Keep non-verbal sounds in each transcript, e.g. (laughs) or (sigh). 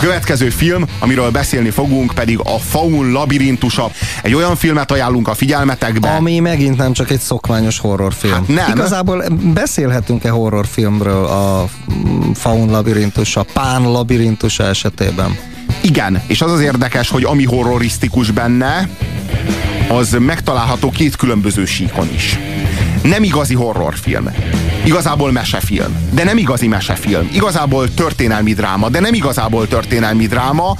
következő film, amiről beszélni fogunk, pedig a Faun labirintusa. Egy olyan filmet ajánlunk a figyelmetekbe. Ami megint nem csak egy szokványos horrorfilm. Hát nem. Igazából beszélhetünk-e horrorfilmről a Faun labirintusa, Pán labirintusa esetében? Igen, és az az érdekes, hogy ami horrorisztikus benne, az megtalálható két különböző síkon is. Nem igazi horrorfilm. Igazából mesefilm, de nem igazi mesefilm. Igazából történelmi dráma, de nem igazából történelmi dráma,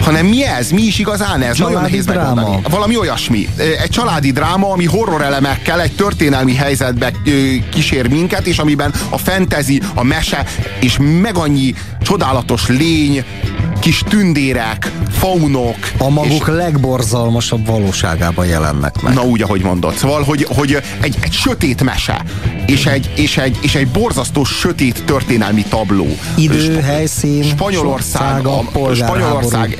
hanem mi ez? Mi is igazán ez? Családi Nagyon nehéz dráma. megmondani. Valami olyasmi. Egy családi dráma, ami horror elemekkel egy történelmi helyzetbe kísér minket, és amiben a fentezi, a mese, és meg annyi csodálatos lény, kis tündérek, faunok. A maguk és, legborzalmasabb valóságában jelennek meg. Na úgy, ahogy mondod. Szóval, hogy, hogy egy, egy sötét mese, és egy, és, egy, és egy borzasztó sötét történelmi tabló. Idő, Sp- helyszín, Spanyolország, a. Spanyolország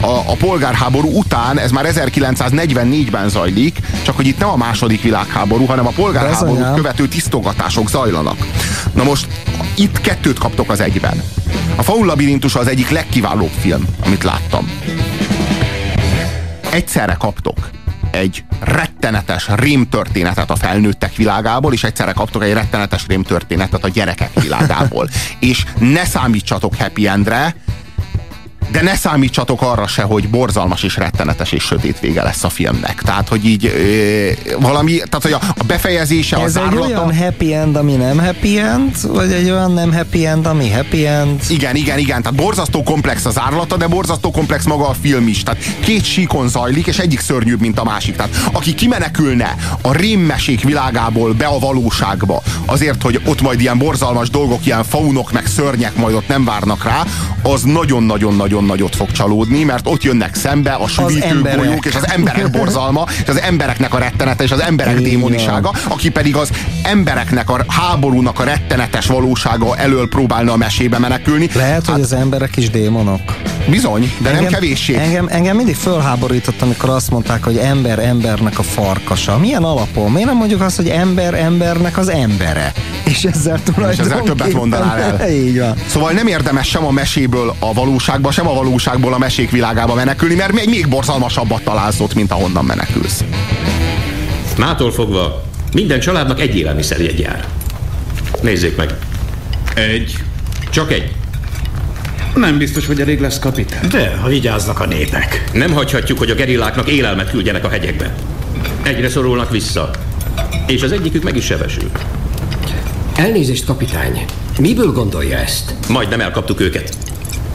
a, a polgárháború után, ez már 1944-ben zajlik, csak hogy itt nem a második világháború, hanem a polgárháború követő tisztogatások zajlanak. Na most itt kettőt kaptok az egyben. A Faun labirintus az egyik legkiválóbb film, amit láttam. Egyszerre kaptok egy rettenetes rémtörténetet a felnőttek világából, és egyszerre kaptok egy rettenetes rémtörténetet a gyerekek világából. (laughs) és ne számítsatok happy endre, de ne számítsatok arra se, hogy borzalmas és rettenetes és sötét vége lesz a filmnek. Tehát, hogy így ö, valami, tehát, hogy a, a befejezése, a Ez egy zárlata... olyan happy end, ami nem happy end, vagy egy olyan nem happy end, ami happy end? Igen, igen, igen. Tehát borzasztó komplex az árlata, de borzasztó komplex maga a film is. Tehát két síkon zajlik, és egyik szörnyűbb, mint a másik. Tehát aki kimenekülne a rémmesék világából be a valóságba, azért, hogy ott majd ilyen borzalmas dolgok, ilyen faunok, meg szörnyek majd ott nem várnak rá, az nagyon-nagyon-nagyon nagyot fog csalódni, mert ott jönnek szembe a sűvítő golyók, és az emberek borzalma, és az embereknek a rettenete, és az emberek Így démonisága, aki pedig az embereknek a háborúnak a rettenetes valósága elől próbálna a mesébe menekülni. Lehet, hogy az emberek is démonok. Bizony, de nem kevéssé. Engem, engem mindig fölháborított, amikor azt mondták, hogy ember embernek a farkasa. Milyen alapon? Miért nem mondjuk azt, hogy ember embernek az embere? És ezzel tulajdonképpen... többet mondanál el. Így van. Szóval nem érdemes sem a meséből a valóságba, sem a valóságból a mesék világába menekülni, mert még, még borzalmasabbat találsz ott, mint ahonnan menekülsz. Mától fogva minden családnak egy élelmiszerjegy jár. Nézzék meg. Egy. Csak egy. Nem biztos, hogy elég lesz kapitány. De, ha vigyáznak a népek. Nem hagyhatjuk, hogy a gerilláknak élelmet küldjenek a hegyekbe. Egyre szorulnak vissza. És az egyikük meg is sebesül. Elnézést, kapitány. Miből gondolja ezt? Majdnem elkaptuk őket.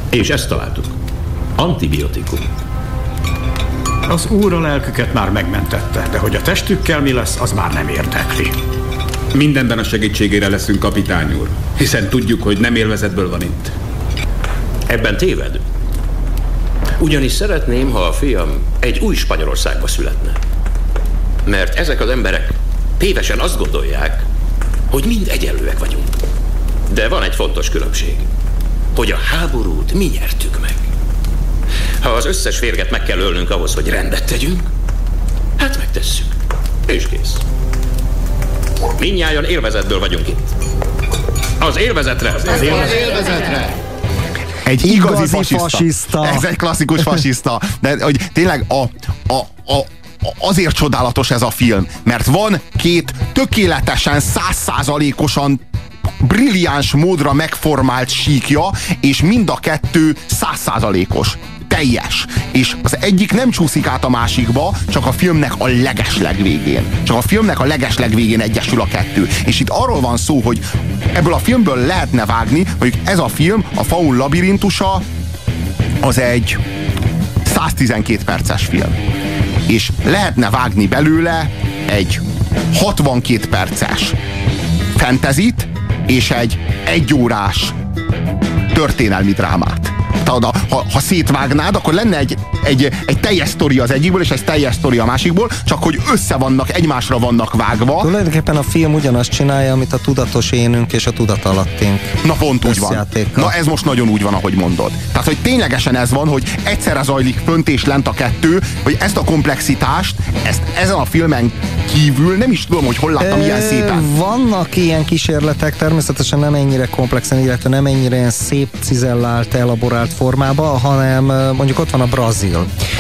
És ezt találtuk. Antibiotikum. Az úr a lelküket már megmentette, de hogy a testükkel mi lesz, az már nem érdekli. Mindenben a segítségére leszünk, kapitány úr. Hiszen tudjuk, hogy nem élvezetből van itt. Ebben téved. Ugyanis szeretném, ha a fiam egy új Spanyolországba születne. Mert ezek az emberek tévesen azt gondolják, hogy mind egyenlőek vagyunk. De van egy fontos különbség, hogy a háborút mi nyertük meg. Ha az összes férget meg kell ölnünk ahhoz, hogy rendet tegyünk, hát megtesszük. És kész. Mindnyájan élvezetből vagyunk itt. Az élvezetre! Az élvezetre! Egy igazi, Igazi fasiszta. fasiszta. Ez egy klasszikus fasiszta. De hogy tényleg a, a, a, azért csodálatos ez a film, mert van két tökéletesen, százszázalékosan brilliáns módra megformált síkja, és mind a kettő százszázalékos teljes. És az egyik nem csúszik át a másikba, csak a filmnek a legesleg végén. Csak a filmnek a legesleg végén egyesül a kettő. És itt arról van szó, hogy ebből a filmből lehetne vágni, hogy ez a film, a Faun labirintusa, az egy 112 perces film. És lehetne vágni belőle egy 62 perces fentezit, és egy egyórás történelmi drámát. Tehát, ha, ha szétvágnád, akkor lenne egy, egy, egy teljes sztori az egyikből, és egy teljes sztori a másikból, csak hogy össze vannak, egymásra vannak vágva. Tulajdonképpen a film ugyanazt csinálja, amit a tudatos énünk és a tudatalattunk. Na pont úgy van. Na ez most nagyon úgy van, ahogy mondod. Tehát, hogy ténylegesen ez van, hogy egyszerre zajlik fönt és lent a kettő, hogy ezt a komplexitást, ezt ezen a filmen kívül nem is tudom, hogy hol láttam ilyen szépen. Vannak ilyen kísérletek, természetesen nem ennyire komplexen, illetve nem ennyire ilyen szép, cizellált, elaborált formába, hanem mondjuk ott van a Brazil.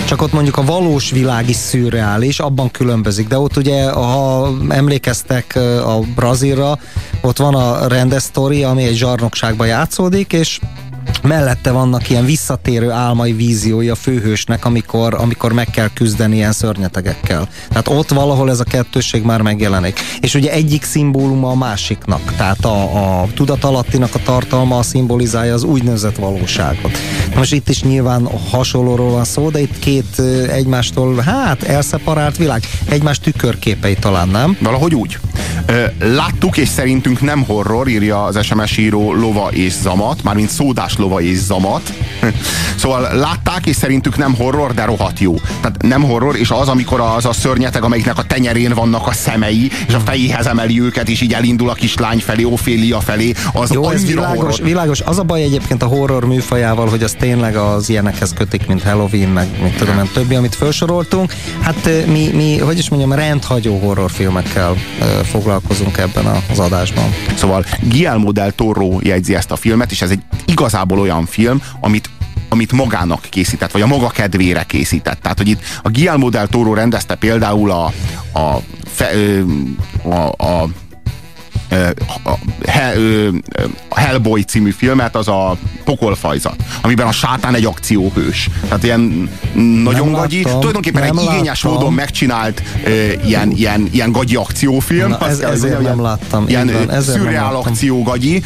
Csak ott mondjuk a valós világ is szürreális, abban különbözik. De ott ugye, ha emlékeztek a Brazilra, ott van a rendes sztori, ami egy zsarnokságban játszódik, és mellette vannak ilyen visszatérő álmai víziói a főhősnek, amikor, amikor meg kell küzdeni ilyen szörnyetegekkel. Tehát ott valahol ez a kettőség már megjelenik. És ugye egyik szimbóluma a másiknak. Tehát a, a tudatalattinak a tartalma a szimbolizálja az úgynevezett valóságot. Most itt is nyilván hasonlóról van szó, de itt két egymástól, hát elszeparált világ, egymás tükörképei talán, nem? Valahogy úgy. Láttuk, és szerintünk nem horror, írja az SMS író Lova és Zamat, mármint szódás Lova és Zamat. (laughs) Szóval látták, és szerintük nem horror, de rohadt jó. Tehát nem horror, és az, amikor az a szörnyeteg, amelyiknek a tenyerén vannak a szemei, és a fejéhez emeli őket, és így elindul a kislány felé, Ophélia felé, az jó, ez világos, horror. világos. Az a baj egyébként a horror műfajával, hogy az tényleg az ilyenekhez kötik, mint Halloween, meg még tudom, nem többi, amit felsoroltunk. Hát mi, mi, hogy is mondjam, rendhagyó horrorfilmekkel foglalkozunk ebben az adásban. Szóval Guillermo del Toro jegyzi ezt a filmet, és ez egy igazából olyan film, amit amit magának készített, vagy a maga kedvére készített. Tehát, hogy itt a Guillermo del Toro rendezte például a, a, fe, a a Hellboy című filmet, az a Pokolfajzat, amiben a sátán egy akcióhős. Tehát ilyen nagyon nem gagyi, láttam, tulajdonképpen egy igényes láttam. módon megcsinált ilyen, ilyen, ilyen gagyi akciófilm. Na, ez, ezért nem láttam. Ilyen szürreál akciógagyi.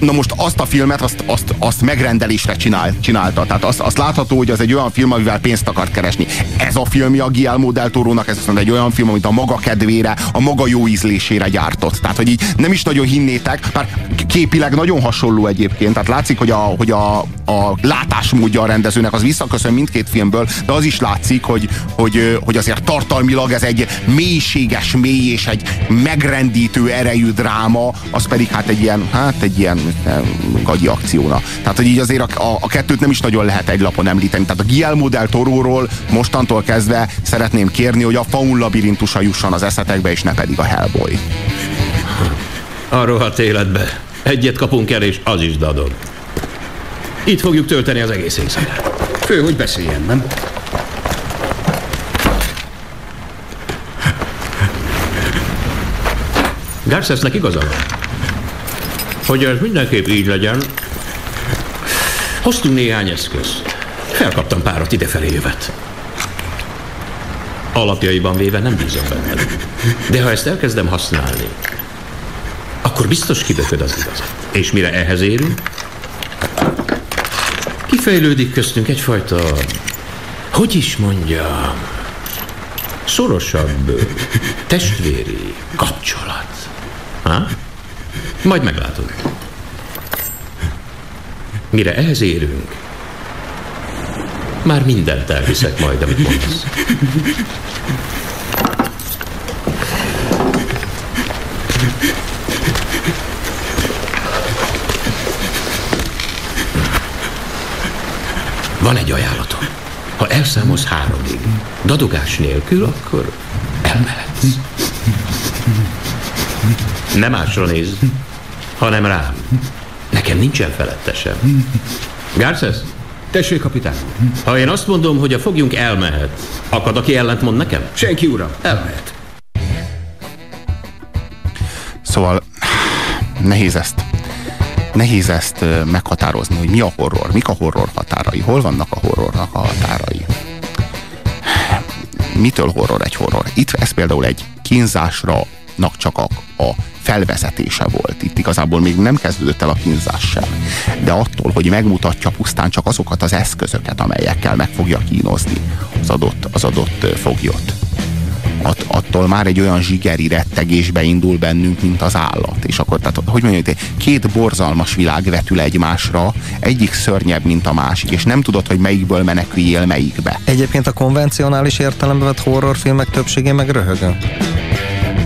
Na most azt a filmet, azt, azt, azt megrendelésre csinál, csinálta. Tehát azt, azt látható, hogy az egy olyan film, amivel pénzt akart keresni. Ez a film a Guillermo del Toro-nak, ez viszont egy olyan film, amit a maga kedvére, a maga jó ízlésére gyártott. Tehát, hogy így nem is nagyon hinnétek, bár képileg nagyon hasonló egyébként. Tehát látszik, hogy a, hogy a, a látásmódja a rendezőnek az visszaköszön mindkét filmből, de az is látszik, hogy, hogy, hogy azért tartalmilag ez egy mélységes mély és egy megrendítő erejű dráma, az pedig hát egy ilyen, hát egy ilyen gagyi akcióna. Tehát, hogy így azért a, a, a kettőt nem is nagyon lehet egy lapon említeni. Tehát a Guillermo del Toróról mostantól kezdve szeretném kérni, hogy a faun labirintusa jusson az eszetekbe, és ne pedig a Hellboy. A rohadt életbe. Egyet kapunk el, és az is dadog. Itt fogjuk tölteni az egész éjszakát. Fő, hogy beszéljen, nem? Garcesnek igaza van. Hogy ez mindenképp így legyen, hoztunk néhány eszközt. Felkaptam párat idefelé jövet. Alapjaiban véve nem bízom benne. De ha ezt elkezdem használni, akkor biztos kibököd az igazat. És mire ehhez érünk, kifejlődik köztünk egyfajta, hogy is mondja, szorosabb testvéri kapcsolat. Ha? Majd meglátod. Mire ehhez érünk, már mindent elviszek majd, amit mondasz. Van egy ajánlatom. Ha elszámolsz háromig, dadogás nélkül, akkor elmehetsz. Nem másra néz, hanem rám. Nekem nincsen felettesem. Garces? Tessék, kapitány. Ha én azt mondom, hogy a fogjunk elmehet, akad, aki ellent mond nekem? Senki, uram, elmehet. Szóval nehéz ezt nehéz ezt meghatározni, hogy mi a horror, mik a horror határai, hol vannak a horrornak a határai. Mitől horror egy horror? Itt ez például egy kínzásra csak a, a felvezetése volt. Itt igazából még nem kezdődött el a kínzás sem. De attól, hogy megmutatja pusztán csak azokat az eszközöket, amelyekkel meg fogja kínozni az adott, az adott foglyot. At, attól már egy olyan zsigeri rettegésbe indul bennünk, mint az állat. És akkor, tehát, hogy mondjuk, két borzalmas világ vetül egymásra, egyik szörnyebb, mint a másik, és nem tudod, hogy melyikből meneküljél melyikbe. Egyébként a konvencionális értelemben vett horrorfilmek többségén meg röhögő.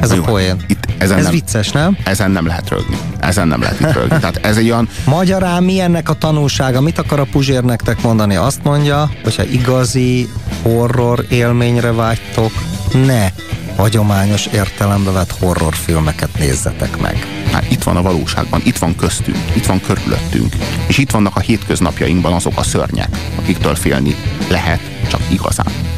Ez Jó, a poén. Itt ezen ez nem, vicces, nem? Ezen nem lehet rögni. Ezen nem lehet itt rögni. Tehát ez egy olyan... Magyarán mi ennek a tanulsága? Mit akar a Puzsér nektek mondani? Azt mondja, hogyha igazi horror élményre vágytok, ne hagyományos értelembe vett horrorfilmeket nézzetek meg. Hát itt van a valóságban, itt van köztünk, itt van körülöttünk, és itt vannak a hétköznapjainkban azok a szörnyek, akiktől félni lehet, csak igazán.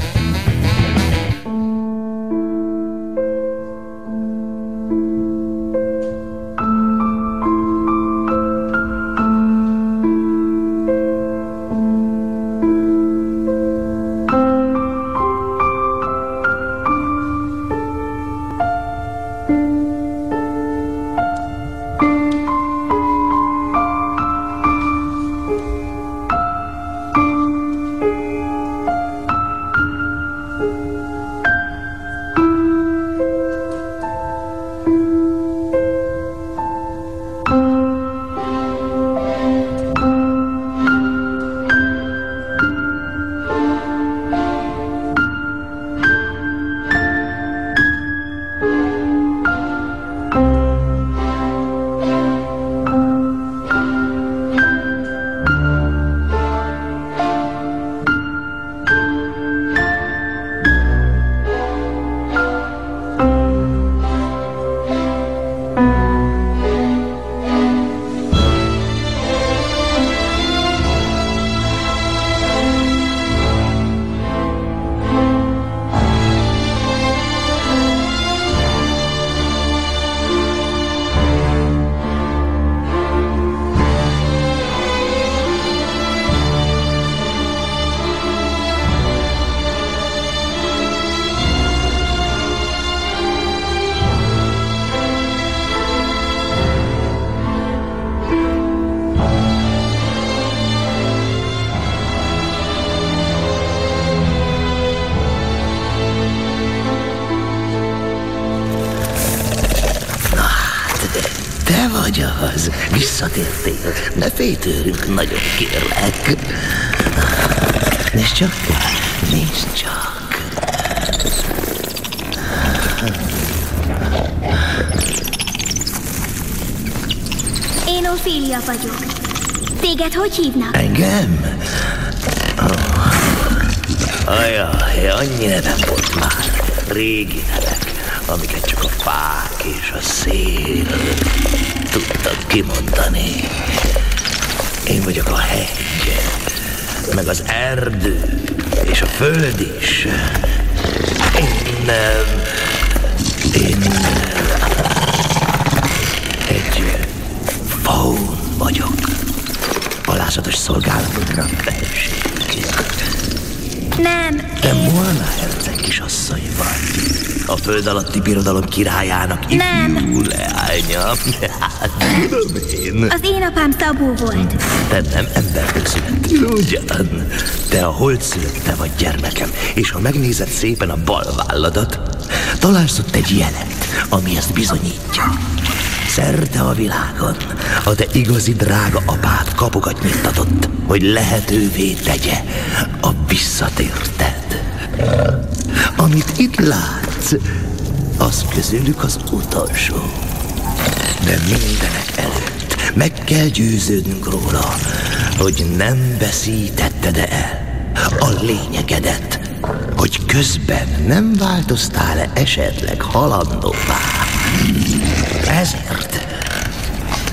Ne félj tőlünk, nagyon kérlek. Nézd csak, nézd csak. Én Ophélia vagyok. Téged hogy hívnak? Engem? Oh. Ajaj, annyi nevem volt már. Régi nevek, amiket csak a fák és a szél tudtak kimondani. Én vagyok a hegy, meg az erdő, és a föld is. Én. Én... Egy faun vagyok. Alázatos szolgálatodra felség. Nem, Te Moana herceg kisasszony vagy. A föld alatti birodalom királyának ifjú Nem. leánya. (laughs) Tudom én. az én apám Szabó volt. Te nem emberből születtél, ugyan? Te a hold szülötte vagy gyermekem, és ha megnézed szépen a bal válladat, találsz ott egy jelet, ami ezt bizonyítja. Szerte a világon a te igazi drága apád kapukat nyitatott, hogy lehetővé tegye a visszatérted. Amit itt látsz, az közülük az utolsó. De mindenek előtt meg kell győződnünk róla, hogy nem veszítetted el a lényegedet, hogy közben nem változtál-e esetleg halandóvá. Ezért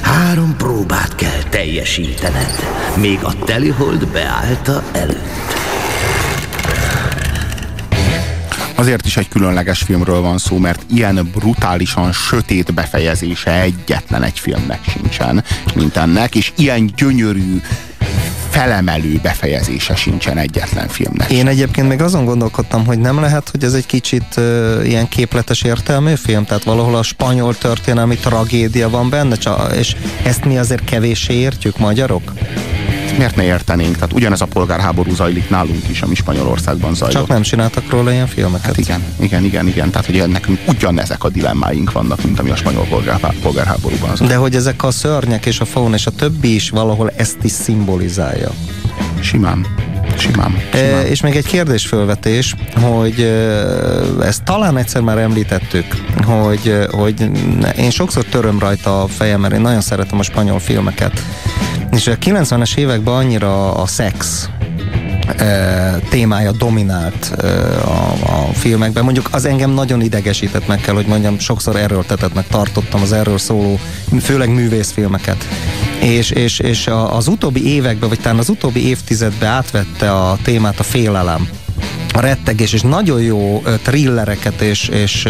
három próbát kell teljesítened, még a telihold beállta előtt. Azért is egy különleges filmről van szó, mert ilyen brutálisan sötét befejezése egyetlen egy filmnek sincsen, mint ennek, és ilyen gyönyörű, felemelő befejezése sincsen egyetlen filmnek. Én egyébként még azon gondolkodtam, hogy nem lehet, hogy ez egy kicsit uh, ilyen képletes értelmű film, tehát valahol a spanyol történelmi tragédia van benne, és ezt mi azért kevéssé értjük, magyarok? Miért ne értenénk? Tehát ugyanez a polgárháború zajlik nálunk is, ami Spanyolországban zajlott. Csak nem csináltak róla ilyen filmeket. Hát igen, igen, igen, igen. Tehát, hogy nekünk ugyanezek a dilemmáink vannak, mint ami a spanyol polgár, polgárháborúban zajlott. De hogy ezek a szörnyek és a faun és a többi is valahol ezt is szimbolizálja. Simán. Simán. E, simán. és még egy kérdésfölvetés, hogy e, ezt talán egyszer már említettük, hogy, e, hogy én sokszor töröm rajta a fejem, mert én nagyon szeretem a spanyol filmeket. És a 90-es években annyira a szex e, témája dominált e, a, a filmekben. Mondjuk az engem nagyon idegesített meg kell, hogy mondjam, sokszor erőltetetnek tartottam az erről szóló, főleg művészfilmeket. És, és, és az utóbbi években, vagy talán az utóbbi évtizedben átvette a témát a félelem. A rettegés, és nagyon jó thrillereket, és, és,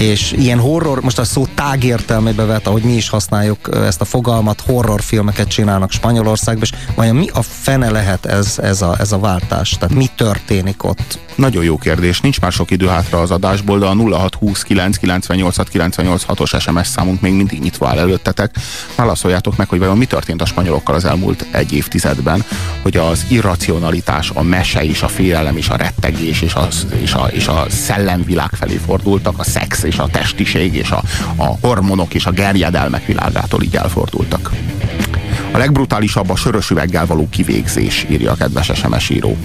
és ilyen horror, most a szó tágértelmébe vett, ahogy mi is használjuk ezt a fogalmat, horrorfilmeket csinálnak Spanyolországban, és vajon mi a fene lehet ez, ez, a, ez a váltás? Tehát mi történik ott? Nagyon jó kérdés. Nincs már sok idő hátra az adásból, de a 0629 98 98 os SMS számunk még mindig nyitva áll előttetek. Válaszoljátok meg, hogy vajon mi történt a spanyolokkal az elmúlt egy évtizedben, hogy az irracionalitás, a mese és a félelem és a rettegés és a, és a, és a szellemvilág felé fordultak, a szex és a testiség és a, a hormonok és a gerjedelmek világától így elfordultak. A legbrutálisabb a sörös üveggel való kivégzés, írja a kedves SMS író.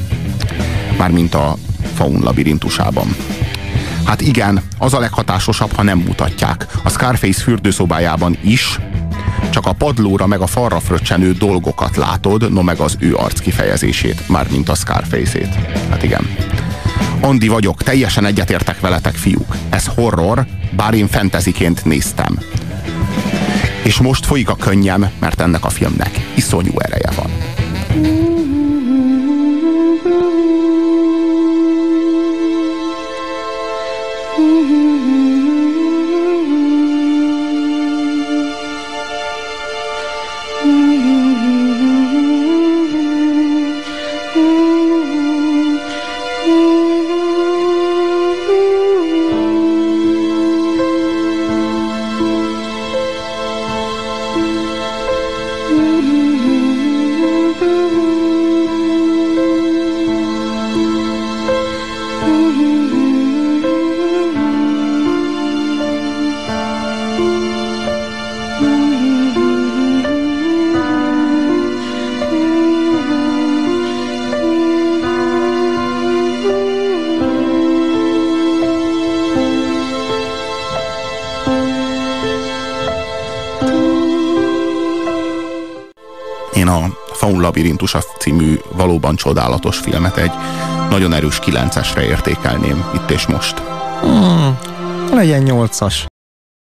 Mármint a faun labirintusában. Hát igen, az a leghatásosabb, ha nem mutatják. A Scarface fürdőszobájában is, csak a padlóra meg a falra fröccsenő dolgokat látod, no meg az ő arc kifejezését, mármint a Scarface-ét. Hát igen. Andi vagyok, teljesen egyetértek veletek, fiúk. Ez horror, bár én fenteziként néztem. És most folyik a könnyem, mert ennek a filmnek iszonyú ereje van. Labirintusa című valóban csodálatos filmet egy nagyon erős kilencesre értékelném itt és most. Hmm, legyen nyolcas.